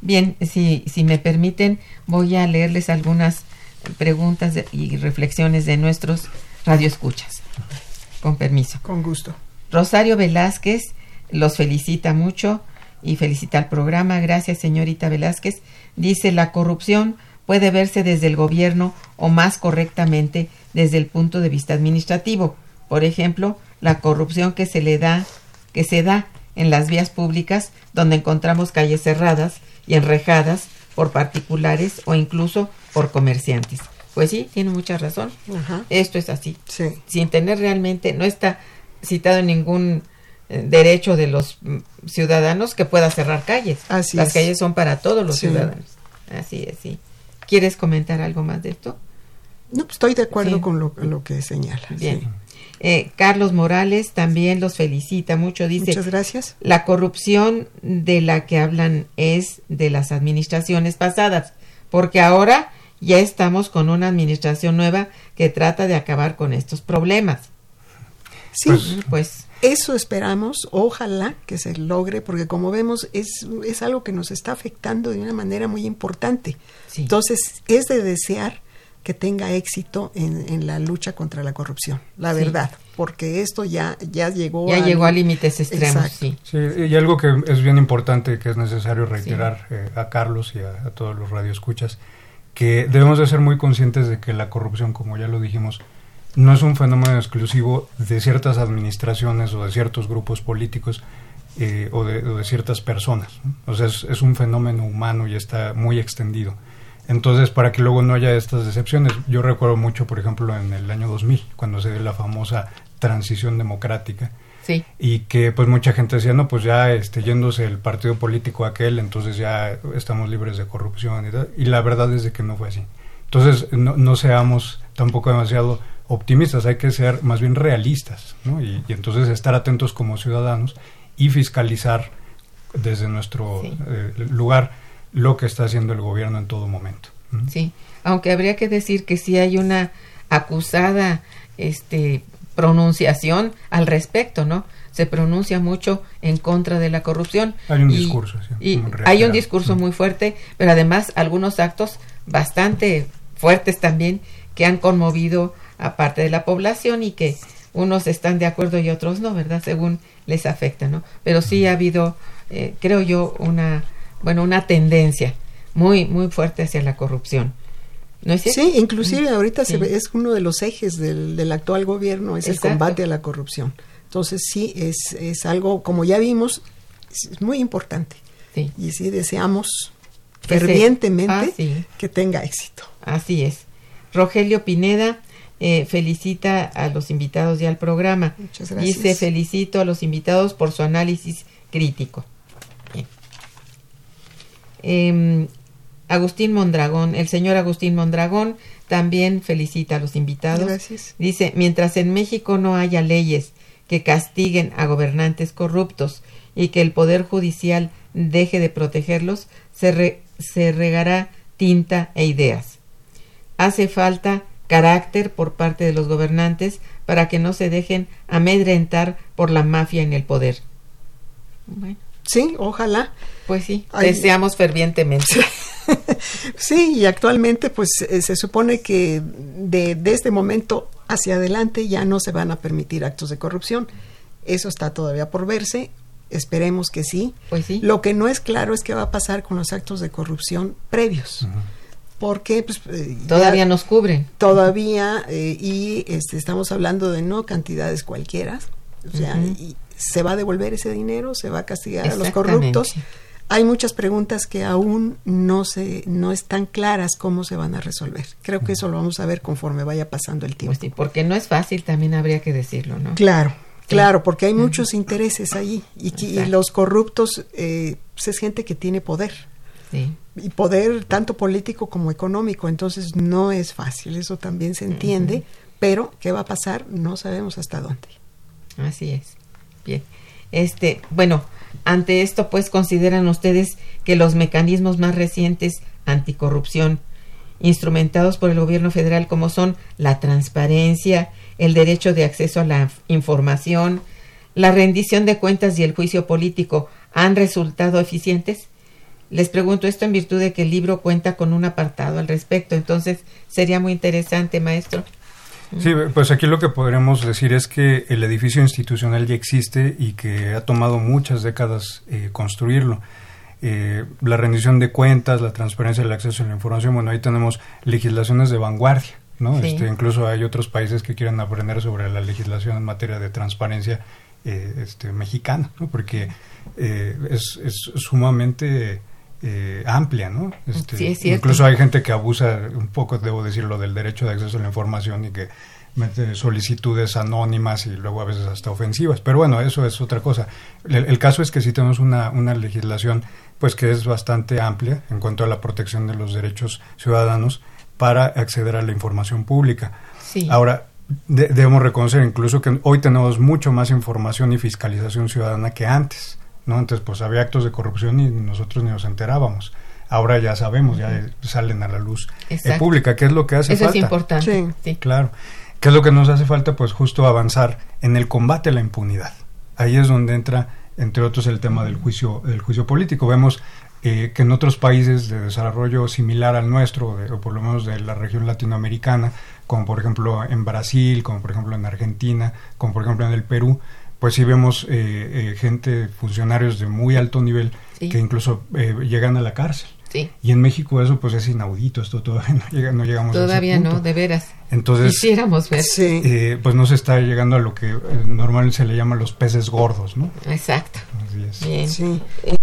Bien, si, si me permiten, voy a leerles algunas preguntas de- y reflexiones de nuestros radioescuchas. Con permiso. Con gusto. Rosario Velázquez los felicita mucho y felicita al programa. Gracias, señorita Velázquez. Dice, la corrupción puede verse desde el gobierno o más correctamente desde el punto de vista administrativo. Por ejemplo, la corrupción que se le da, que se da en las vías públicas donde encontramos calles cerradas y enrejadas por particulares o incluso por comerciantes. Pues sí, tiene mucha razón. Ajá. Esto es así. Sí. Sin tener realmente, no está citado en ningún eh, derecho de los mm, ciudadanos que pueda cerrar calles. Así Las es. calles son para todos los Sí. ciudadanos. Así es, sí. ¿Quieres comentar algo más de esto? No, pues estoy de acuerdo Sí. con lo, lo que señala. Bien. Eh, Carlos Morales también los felicita mucho. Dice, Muchas gracias. la corrupción de la que hablan es de las administraciones pasadas, porque ahora ya estamos con una administración nueva que trata de acabar con estos problemas. Sí, Pues eso esperamos, ojalá que se logre, porque como vemos es, es algo que nos está afectando de una manera muy importante. Sí. Entonces, es de desear que tenga éxito en, en la lucha contra la corrupción, la Sí. verdad, porque esto ya, ya llegó ya al- llegó a límites extremos, sí. Sí, y algo que es bien importante que es necesario reiterar eh, a Carlos y a, a todos los radioescuchas, que debemos de ser muy conscientes de que la corrupción, como ya lo dijimos, no es un fenómeno exclusivo de ciertas administraciones o de ciertos grupos políticos eh, o, de, o de ciertas personas. O sea, es, es un fenómeno humano y está muy extendido. Entonces, para que luego no haya estas decepciones, yo recuerdo mucho, por ejemplo, en el año 2000, cuando se dio la famosa transición democrática, Sí, y que pues mucha gente decía no pues ya este yéndose el partido político aquel entonces ya estamos libres de corrupción y tal y la verdad es de que no fue así entonces no, no seamos tampoco demasiado optimistas hay que ser más bien realistas ¿no? y, y entonces estar atentos como ciudadanos y fiscalizar desde nuestro Sí. eh, lugar lo que está haciendo el gobierno en todo momento ¿Mm? sí. Aunque habría que decir que sí hay una acusada este pronunciación al respecto, ¿no? Se pronuncia mucho en contra de la corrupción. Hay un Y- discurso, sí, y hay un discurso muy fuerte, pero además algunos actos bastante fuertes también que han conmovido a parte de la población y que unos están de acuerdo y otros no, ¿verdad? Según les afecta, ¿no? Pero sí ha habido, eh, creo yo, una, bueno, una tendencia muy, muy fuerte hacia la corrupción. ¿No es cierto? Sí, inclusive ahorita se ve- es uno de los ejes del, del actual gobierno, es Exacto. el combate a la corrupción. Entonces sí, es, es algo, como ya vimos, es muy importante. Sí. Y sí deseamos Que fervientemente Ah, sí. que tenga éxito. Así es. Rogelio Pineda eh, felicita a los invitados y al programa. Muchas gracias. Dice, felicito a los invitados por su análisis crítico. Em, Agustín Mondragón, el señor Agustín Mondragón también felicita a los invitados. Gracias. Dice, mientras en México no haya leyes que castiguen a gobernantes corruptos y que el Poder Judicial deje de protegerlos, se, re- se regará tinta e ideas. Hace falta carácter por parte de los gobernantes para que no se dejen amedrentar por la mafia en el poder. Bueno, Sí, ojalá. pues sí, Ay. deseamos fervientemente. Sí, y actualmente pues eh, se supone que de, de este momento hacia adelante ya no se van a permitir actos de corrupción. Eso está todavía por verse. Esperemos que sí. Pues sí. Lo que no es claro es qué va a pasar con los actos de corrupción previos. Porque pues, eh, Todavía nos cubren. todavía eh, y este, estamos hablando de no cantidades cualquiera. O sea, y se va a devolver ese dinero, se va a castigar a los corruptos. Hay muchas preguntas que aún no se no están claras cómo se van a resolver. Creo que eso lo vamos a ver conforme vaya pasando el tiempo. Pues sí, porque no es fácil, también habría que decirlo, ¿no? Claro, claro, porque hay muchos intereses allí y, los corruptos eh, pues es gente que tiene poder Sí. y poder tanto político como económico, entonces no es fácil, eso también se entiende, pero qué va a pasar no sabemos hasta dónde. Así es. Bien. Este, bueno, ante esto, pues, consideran ustedes que los mecanismos más recientes anticorrupción instrumentados por el gobierno federal, como son la transparencia, el derecho de acceso a la información, la rendición de cuentas y el juicio político, han resultado eficientes? Les pregunto esto en virtud de que el libro cuenta con un apartado al respecto, entonces sería muy interesante, maestro. Sí, pues aquí lo que podríamos decir es que el edificio institucional ya existe y que ha tomado muchas décadas eh, construirlo. Eh, la rendición de cuentas, la transparencia, el acceso a la información, bueno, ahí tenemos legislaciones de vanguardia, ¿no? Sí. Este, incluso hay otros países que quieren aprender sobre la legislación en materia de transparencia eh, este, mexicana, ¿no? Porque eh, es, es sumamente eh, amplia, ¿no? Este, Sí, es cierto. Incluso hay gente que abusa un poco, debo decirlo, del derecho de acceso a la información y que mete solicitudes anónimas y luego a veces hasta ofensivas. Pero bueno, eso es otra cosa. El, el caso es que sí tenemos una, una legislación pues que es bastante amplia en cuanto a la protección de los derechos ciudadanos para acceder a la información pública. Sí. Ahora, de- debemos reconocer incluso que hoy tenemos mucho más información y fiscalización ciudadana que antes, ¿no? Antes pues había actos de corrupción y nosotros ni nos enterábamos. Ahora ya sabemos, ya salen a la luz eh, pública, ¿qué es lo que hace Eso falta? es importante. Sí. Sí. Claro. ¿Qué es lo que nos hace falta? Pues justo avanzar en el combate a la impunidad. Ahí es donde entra, entre otros, el tema del juicio, del juicio político. Vemos eh, que en otros países de desarrollo similar al nuestro, de- o por lo menos de la región latinoamericana, como por ejemplo en Brasil, como por ejemplo en Argentina, como por ejemplo en el Perú, pues sí vemos eh, eh, gente, funcionarios de muy alto nivel, Sí. que incluso eh, llegan a la cárcel. Sí. Y en México eso pues es inaudito, esto todavía no, llega, no llegamos a ese Todavía no, de veras. Entonces, Quisiéramos ver. Sí. eh, pues no se está llegando a lo que eh, normalmente se le llama los peces gordos, ¿no? Exacto. Así es. Bien. Sí. Eh,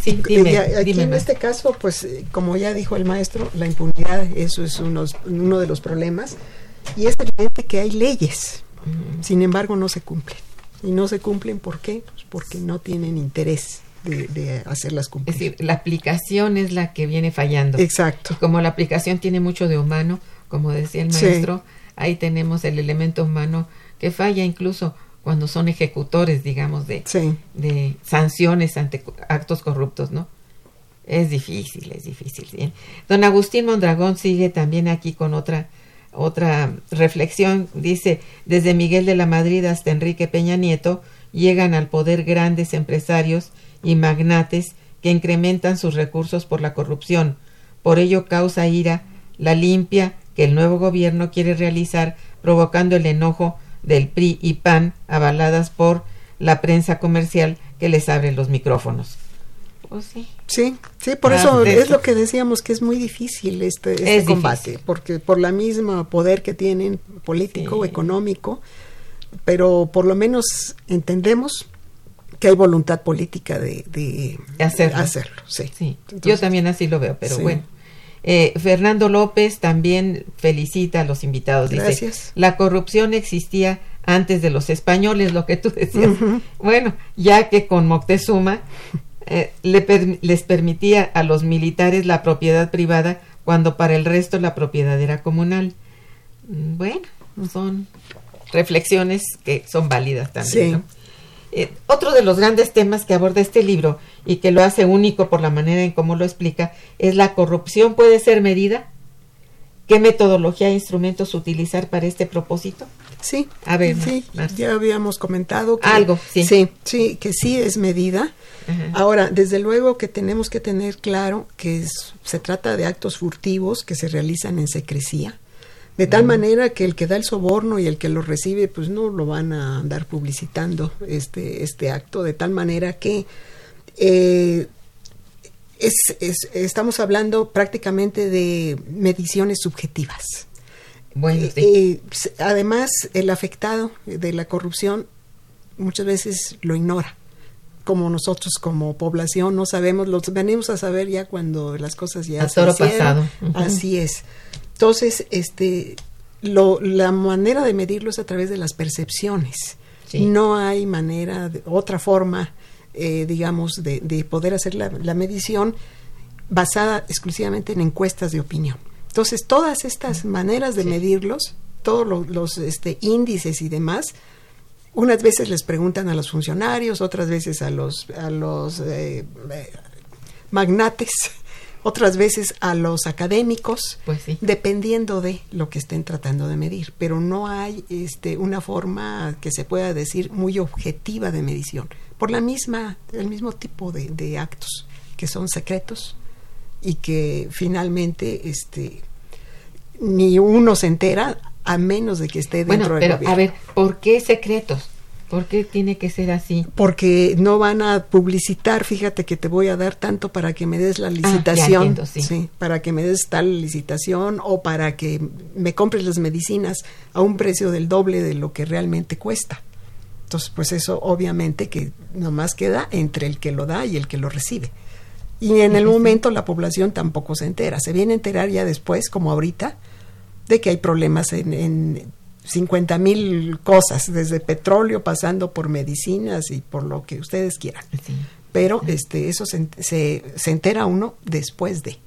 sí, dime, a- aquí dime en más. este caso, pues como ya dijo el maestro, la impunidad, eso es unos- uno de los problemas. Y es evidente que hay leyes, sin embargo no se cumplen. Y no se cumplen, ¿por qué? Pues porque no tienen interés de, de hacerlas Es cumplir. decir, la aplicación es la que viene fallando. Exacto. Y como la aplicación tiene mucho de humano, como decía el Sí. maestro, ahí tenemos el elemento humano que falla incluso cuando son ejecutores, digamos, de, Sí. de sanciones ante actos corruptos, ¿no? Es difícil, es difícil. ¿sí? Don Agustín Mondragón sigue también aquí con otra otra reflexión. Dice, desde Miguel de la Madrid hasta Enrique Peña Nieto llegan al poder grandes empresarios y magnates que incrementan sus recursos por la corrupción. Por ello causa ira la limpia que el nuevo gobierno quiere realizar, provocando el enojo del PRI y PAN, avaladas por la prensa comercial que les abre los micrófonos. Pues sí. Sí, sí, por Ah, eso de es eso. lo que decíamos que es muy difícil este, este Es combate, difícil. porque por la misma poder que tienen político o Sí. económico, pero por lo menos entendemos que hay voluntad política de, de hacerlo. sí. Sí, yo también así lo veo, pero sí. bueno. Eh, Fernando López también felicita a los invitados. Dice, Gracias. la corrupción existía antes de los españoles, lo que tú decías. Bueno, ya que con Moctezuma eh, le per- les permitía a los militares la propiedad privada cuando para el resto la propiedad era comunal. Mm, Bueno, son reflexiones que son válidas también. Sí. ¿no? Eh, otro de los grandes temas que aborda este libro y que lo hace único por la manera en cómo lo explica es la corrupción puede ser medida. ¿Qué metodología e instrumentos utilizar para este propósito? Sí, A ver, sí, ya habíamos comentado que Algo, sí. sí, sí, que sí es medida. Ajá. Ahora, desde luego que tenemos que tener claro que es- se trata de actos furtivos que se realizan en secrecía, de tal manera que el que da el soborno y el que lo recibe, pues no lo van a andar publicitando este este acto, de tal manera que eh, es, es- estamos hablando prácticamente de mediciones subjetivas. Bueno, sí. eh, además, el afectado de la corrupción muchas veces lo ignora. Como nosotros como población no sabemos, lo venimos a saber ya cuando las cosas ya A se toro hicieron. pasado. Así es. Entonces, este, lo, la manera de medirlo es a través de las percepciones. Sí. No hay manera, de- otra forma, eh, digamos, de, de poder hacer la, la medición basada exclusivamente en encuestas de opinión. Entonces, todas estas maneras de Sí. medirlos, todos lo- los, este, índices y demás, unas veces les preguntan a los funcionarios, otras veces a los, a los eh, eh, magnates, otras veces a los académicos, Pues sí. dependiendo de lo que estén tratando de medir. Pero no hay este, una forma que se pueda decir muy objetiva de medición, por la misma, el mismo tipo de, de actos que son secretos y que finalmente este, ni uno se entera a menos de que esté dentro Bueno, del pero gobierno. a ver, ¿por qué secretos? ¿Por qué tiene que ser así? porque no van a publicitar, fíjate que te voy a dar tanto para que me des la Ah, licitación, sí. para que me des tal licitación o para que me compres las medicinas a un precio del doble de lo que realmente cuesta. Entonces, pues eso obviamente que nomás queda entre el que lo da y el que lo recibe. Y en el momento la población tampoco se entera. Se viene a enterar ya después, como ahorita, de que hay problemas en, en 50 mil cosas, desde petróleo pasando por medicinas y por lo que ustedes quieran. Sí. Pero este, eso se, se, se entera uno después de.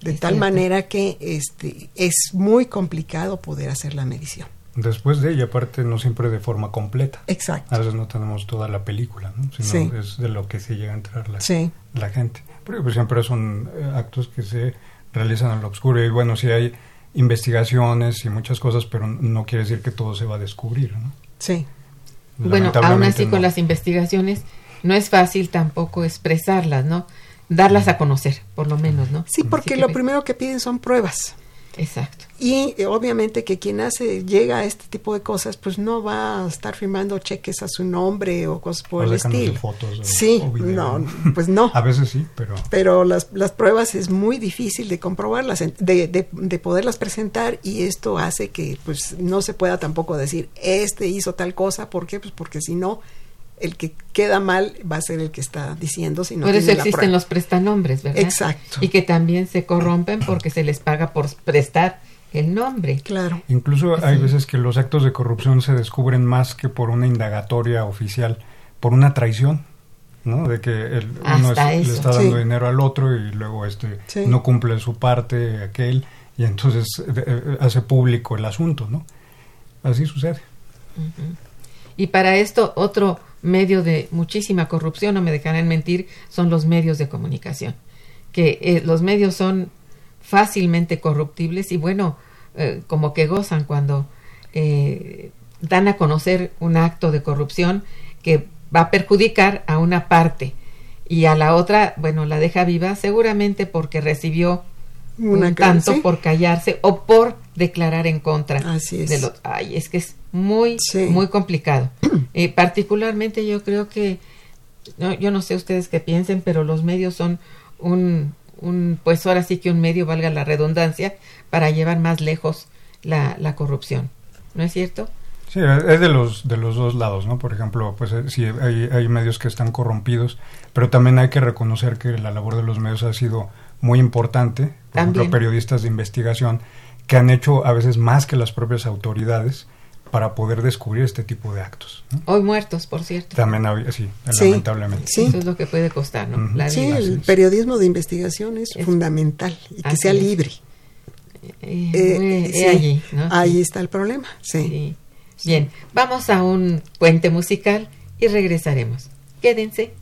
De Es tal cierto. manera que este, es muy complicado poder hacer la medición. Después de ella, aparte, no siempre de forma completa. Exacto. A veces no tenemos toda la película, ¿no? sino Sí. es de lo que se llega a enterar la, Sí. la gente. Porque pues, siempre son eh, actos que se realizan en lo oscuro. Y bueno, sí hay investigaciones y muchas cosas, pero no quiere decir que todo se va a descubrir. ¿no? Sí. Bueno, aún así con las investigaciones no es fácil tampoco expresarlas, ¿no? Darlas a conocer, por lo menos, ¿no? Sí, porque lo primero que piden son pruebas. Exacto. Y eh, obviamente que quien hace, llega a este tipo de cosas, pues no va a estar firmando cheques a su nombre o cosas por O el estilo. fotos o- sí, o video, no, ¿no? pues no. A veces sí, pero Pero las, las pruebas es muy difícil de comprobarlas, de, de poderlas presentar y esto hace que pues no se pueda tampoco decir, este hizo tal cosa, ¿por qué? Pues porque si no, el que queda mal va a ser el que está diciendo, si no por eso tiene existen los prestanombres, ¿verdad? Exacto. Y que también se corrompen porque se les paga por prestar el nombre. Claro, incluso hay veces que los actos de corrupción se descubren más que por una indagatoria oficial, por una traición. ¿no? De que el, uno es- le está dando Sí. dinero al otro y luego este Sí. no cumple su parte aquel y entonces eh, eh, hace público el asunto, ¿no? Así sucede. Y para esto, otro medio de muchísima corrupción, no me dejarán mentir, son los medios de comunicación. Que eh, los medios son fácilmente corruptibles y bueno, eh, como que gozan cuando eh, dan a conocer un acto de corrupción que va a perjudicar a una parte y a la otra, bueno, la deja viva seguramente porque recibió Una un tanto por callarse o por declarar en contra Así es. de lo ay es que es muy Sí. muy complicado Eh, particularmente yo creo que no, yo no sé ustedes qué piensen pero los medios son un, un pues ahora sí que un medio valga la redundancia para llevar más lejos la, la corrupción no es cierto Sí, es de los de los dos lados, ¿no? Por ejemplo, pues eh, sí hay, hay medios que están corrompidos, pero también hay que reconocer que la labor de los medios ha sido muy importante. Por También. ejemplo, periodistas de investigación que han hecho a veces más que las propias autoridades para poder descubrir este tipo de actos. ¿no? hoy muertos por cierto También había, sí, Sí. lamentablemente. Sí. eso es lo que puede costar no la sí, vida. El periodismo de investigación es, Es- fundamental y que sea libre. Eh, Eh, muy- he sí, allí, ¿no? Ahí Sí. está el problema, sí. Sí. Bien, vamos a un puente musical y regresaremos. Quédense.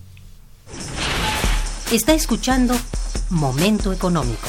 Está escuchando Momento Económico.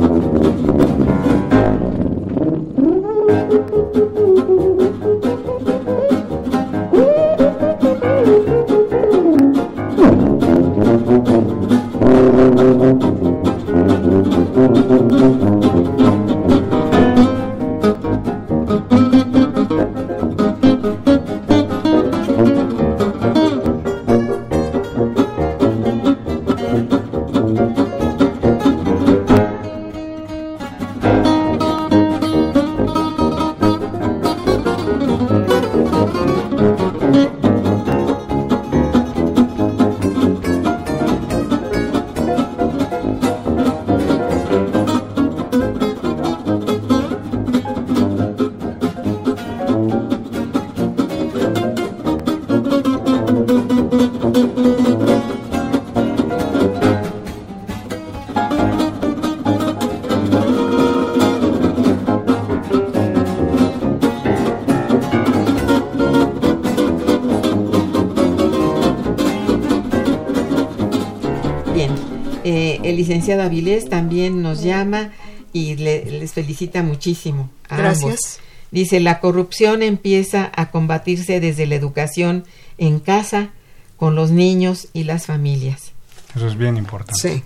El licenciado Avilés también nos llama y les felicita muchísimo. A Gracias. Dice, la corrupción empieza a combatirse desde la educación en casa, con los niños y las familias. Eso es bien importante. Sí.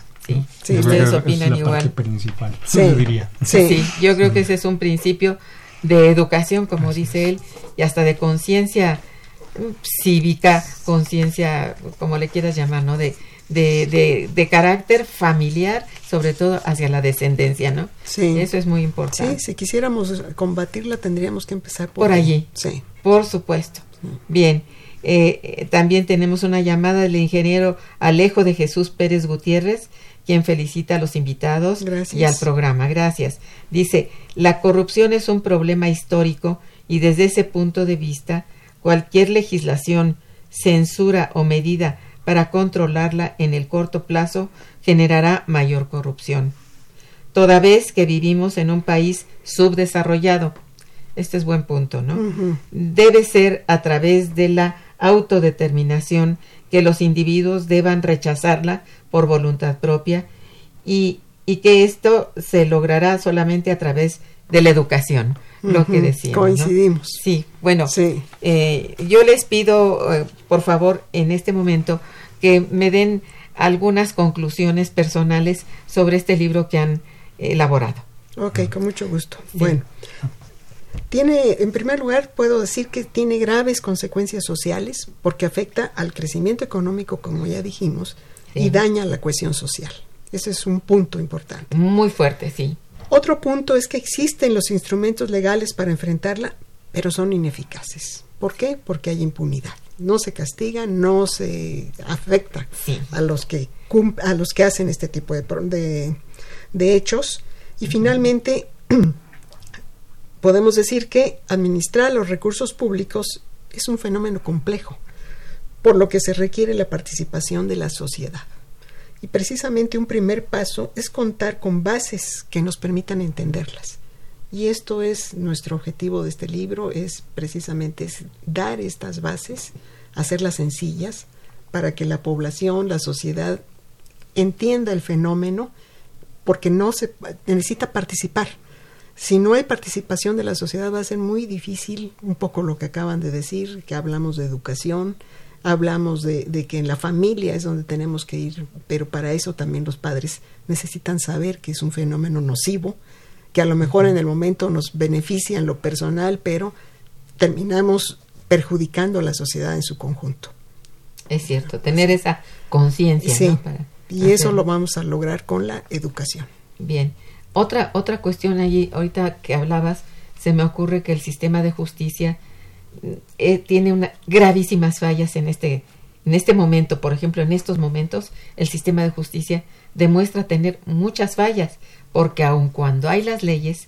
Sí, ustedes opinan es la igual. Parte principal, Sí. yo diría. Sí. Sí, yo creo que ese es un principio de educación, como dice él, y hasta de conciencia mm, cívica, conciencia, como le quieras llamar, ¿no? De, de, de, de carácter familiar, sobre todo hacia la descendencia, ¿no? Sí. Eso es muy Sí, importante. si quisiéramos combatirla tendríamos que empezar por, Por allí. Sí. Por supuesto. Bien. Eh, eh, también tenemos una llamada del ingeniero Alejo de Jesús Pérez Gutiérrez, quien felicita a los invitados Gracias. y al programa. Gracias. Dice, la corrupción es un problema histórico y desde ese punto de vista, cualquier legislación, censura o medida para controlarla en el corto plazo generará mayor corrupción. Toda vez que vivimos en un país subdesarrollado, este es buen punto, ¿no? Debe ser a través de la autodeterminación que los individuos deban rechazarla por voluntad propia y, y que esto se logrará solamente a través de la educación, lo que decíamos. ¿no? coincidimos. Sí, bueno, Sí. eh, yo les pido, eh, por favor, en este momento, que me den algunas conclusiones personales sobre este libro que han elaborado. Ok, con mucho gusto. Bueno, tiene, en primer lugar, puedo decir que tiene graves consecuencias sociales porque afecta al crecimiento económico, como ya dijimos, Sí. y daña la cohesión social. Ese es un punto importante. Muy fuerte, sí. Otro punto es que existen los instrumentos legales para enfrentarla, pero son ineficaces. ¿Por qué? Porque hay impunidad. No se castiga, no se afecta Sí. a los que a los que hacen este tipo de, de, de hechos. Y finalmente, podemos decir que administrar los recursos públicos es un fenómeno complejo, por lo que se requiere la participación de la sociedad. Y precisamente un primer paso es contar con bases que nos permitan entenderlas. Y esto es nuestro objetivo de este libro, es precisamente es dar estas bases, hacerlas sencillas, para que la población, la sociedad entienda el fenómeno, porque no se necesita participar. Si no hay participación de la sociedad va a ser muy difícil, un poco lo que acaban de decir, que hablamos de educación, hablamos de, de que en la familia es donde tenemos que ir, pero para eso también los padres necesitan saber que es un fenómeno nocivo, que a lo mejor en el momento nos beneficia en lo personal, pero terminamos perjudicando a la sociedad en su conjunto. Es cierto, tener esa conciencia. Sí, ¿no? Para y eso lo vamos a lograr con la educación. Bien. Otra, otra cuestión allí, ahorita que hablabas, se me ocurre que el sistema de justicia eh, tiene una gravísimas fallas en este, en este momento. Por ejemplo, en estos momentos, el sistema de justicia demuestra tener muchas fallas, porque aun cuando hay las leyes,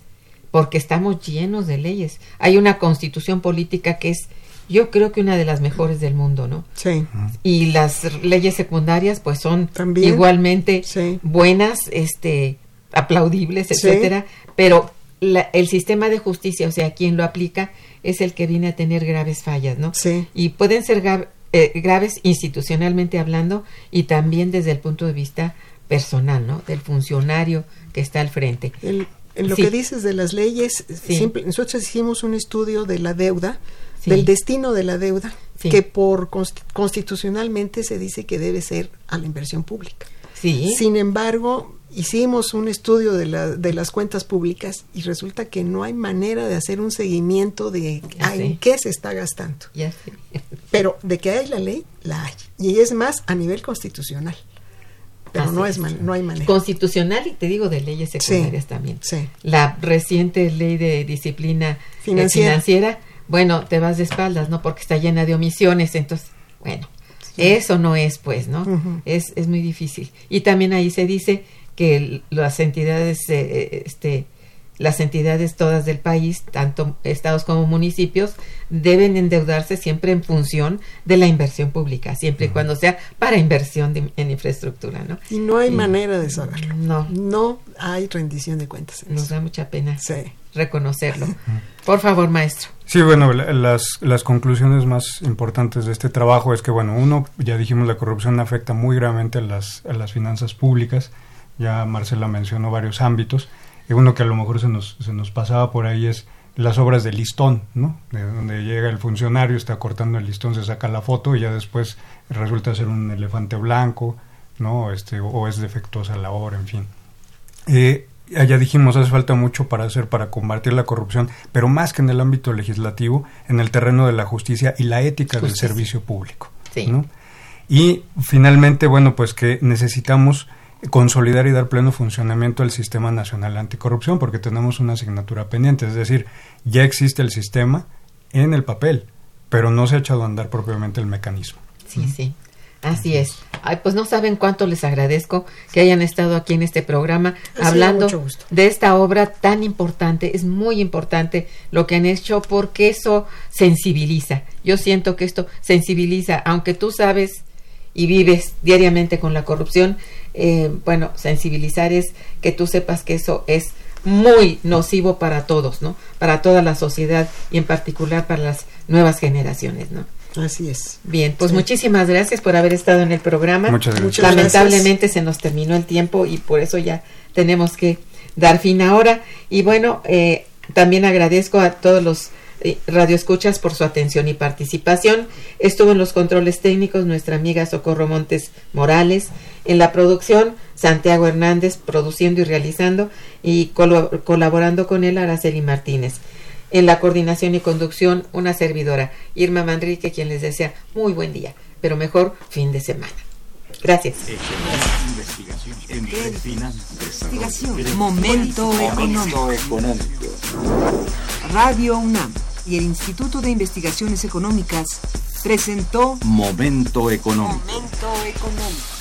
porque estamos llenos de leyes, hay una constitución política que es, yo creo que una de las mejores del mundo, ¿no? Sí, y las leyes secundarias pues son También. igualmente Sí. buenas este aplaudibles Sí. etcétera pero la- el sistema de justicia o sea quien lo aplica es el que viene a tener graves fallas no Sí. y pueden ser gra- eh, graves institucionalmente hablando y también desde el punto de vista personal no del funcionario que está al frente El- en lo Sí. que dices de las leyes, Sí. nosotros hicimos un estudio de la deuda, Sí. del destino de la deuda, que por const- constitucionalmente se dice que debe ser a la inversión pública. sí Sin embargo, hicimos un estudio de, la- de las cuentas públicas y resulta que no hay manera de hacer un seguimiento de a sí. en qué se está gastando. Pero de que hay la ley, la hay. Y es más a nivel constitucional. Pero Así no, es man- no hay manera. constitucional y te digo de leyes secundarias Sí, también sí. la reciente ley de disciplina eh, Financiera. bueno, te vas de espaldas, ¿no? Porque está llena de omisiones, entonces, bueno, eso no es, pues, ¿no? Es, es muy difícil. Y también ahí se dice que las entidades, eh, eh, este, las entidades todas del país, tanto estados como municipios, deben endeudarse siempre en función de la inversión pública, siempre y cuando sea para inversión de- en infraestructura, ¿no? Y no hay Y- manera de saberlo. No, No hay rendición de cuentas. en nos eso. da mucha pena Sí. reconocerlo. Por favor, maestro. Sí, bueno, la- las, las conclusiones más importantes de este trabajo es que, bueno, uno, ya dijimos, la corrupción afecta muy gravemente a las, a las finanzas públicas, Ya Marcela mencionó varios ámbitos. Y uno que a lo mejor se nos, se nos pasaba por ahí es las obras de listón, ¿no? De donde llega el funcionario, está cortando el listón, se saca la foto y ya después resulta ser un elefante blanco, ¿no? Este, o es defectuosa la obra, en fin. Eh, ya dijimos, hace falta mucho para hacer para combatir la corrupción, pero más que en el ámbito legislativo, en el terreno de la justicia y la ética del servicio público. ¿no? Y finalmente, bueno, pues que necesitamos consolidar y dar pleno funcionamiento al Sistema Nacional Anticorrupción, porque tenemos una asignatura pendiente, es decir, ya existe el sistema en el papel, pero no se ha echado a andar propiamente el mecanismo. Sí, sí. Así es. Ay, pues no saben cuánto les agradezco que hayan estado aquí en este programa hablando de esta obra tan importante. Es muy importante lo que han hecho porque eso sensibiliza. Yo siento que esto sensibiliza, aunque tú sabes y vives diariamente con la corrupción, eh, bueno, sensibilizar es que tú sepas que eso es muy nocivo para todos, ¿no? Para toda la sociedad y en particular para las nuevas generaciones, ¿no? Así es. Bien, pues muchísimas gracias por haber estado en el programa. Muchas gracias. Lamentablemente se nos terminó el tiempo y por eso ya tenemos que dar fin ahora. Y bueno, eh, también agradezco a todos los eh, radioescuchas por su atención y participación. Estuvo en los controles técnicos nuestra amiga Socorro Montes Morales, en la producción Santiago Hernández, produciendo y realizando, y colaborando con él Araceli Martínez. En la coordinación y conducción, una servidora, Irma Manrique, quien les desea muy buen día, pero mejor fin de semana. Gracias. Investigación. Momento económico. Radio UNAM y el Instituto de Investigaciones Económicas presentó Momento económico. Momento económico.